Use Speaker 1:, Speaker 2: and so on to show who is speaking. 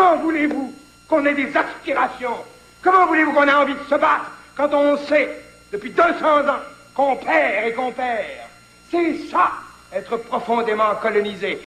Speaker 1: Comment voulez-vous qu'on ait des aspirations? Comment voulez-vous qu'on ait envie de se battre quand on sait, depuis 200 ans, qu'on perd et qu'on perd? C'est ça, être profondément colonisé.